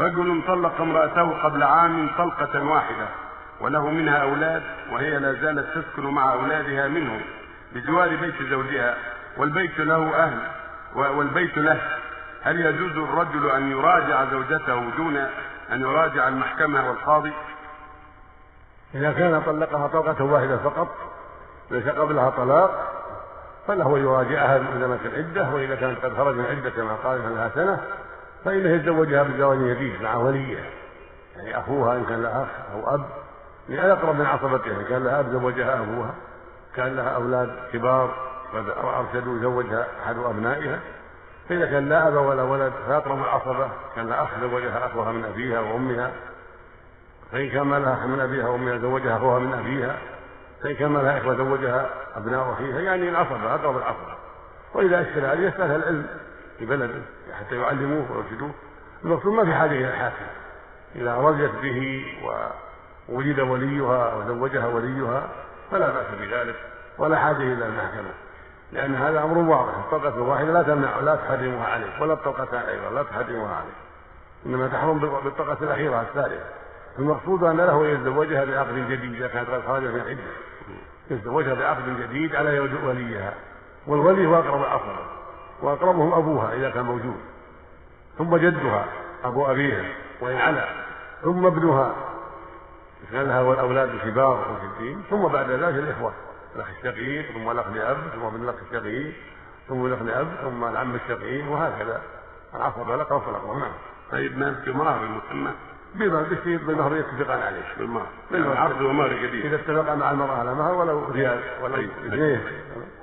رجل طلق امرأته قبل عام طلقة واحدة وله منها أولاد وهي لا زالت تسكن مع أولادها منه بجوار بيت زوجها والبيت له أهل والبيت له هل يجوز الرجل أن يراجع زوجته دون أن يراجع المحكمة والقاضي؟ إذا كان طلقها طلقة واحدة فقط ليس قبلها طلاق فله يراجعها في العدة وإذا كانت قد خرج من العدة كما قال لها سنة فإنه يتزوجها بزواج جديد مع وليها يعني أخوها إن كان لها أخ أو أب لأن أقرب من عصبتها إن كان لها أب زوجها أبوها. كان لها أولاد كبار قد أرشدوا زوجها أحد أبنائها. فإذا كان لا أب ولا ولد فأقرب العصبة كان لها أخ زوجها أخوها من أبيها وأمها. فإن كان ما لها من أبيها وأمها زوجها أخوها من أبيها. فإن كان ما لها إخوة زوجها أبناء أخيها يعني العصبة أقرب العصبة. وإذا أشكل عليه يسألها العلم في بلده حتى يعلموه ويرشدوه. المقصود ما في حاجة إلى الحاكم إذا رضيت به ووجد وليها وزوجها وليها فلا بأس بذلك ولا حاجة إلى المحكمة لأن هذا أمر واضح. الطلقة الواحدة لا تمنع لا تحرمها عليه ولا الطلقتان أيضا لا تحرمها عليه إنما تحرم بالطلقة الأخيرة الثالثة. المقصود أن له يتزوجها بعقد جديد إذا كانت قد خرجت من عدة. يتزوجها بعقد جديد على يد وليها والولي هو أقرب العصبة وأقربهم أبوها إذا كان موجود ثم جدها أبو أبيها وإن علا ثم ابنها. كان لها والأولاد الكبار في الدين ثم بعد ذلك الإخوة الأخ الشقيق ثم الأخ لأب ثم ابن الأخ الشقيق ثم الأخ لأب ثم العم الشقيق وهكذا. العصبة الأقرب فالأقرب نعم. طيب ما في مهر المسمى بما بالشيء بالمهر يتفقان عليه. بالمهر بالعرض ومهر جديد إذا اتفقا مع المراه على مهر ولو ريال ولا طيب.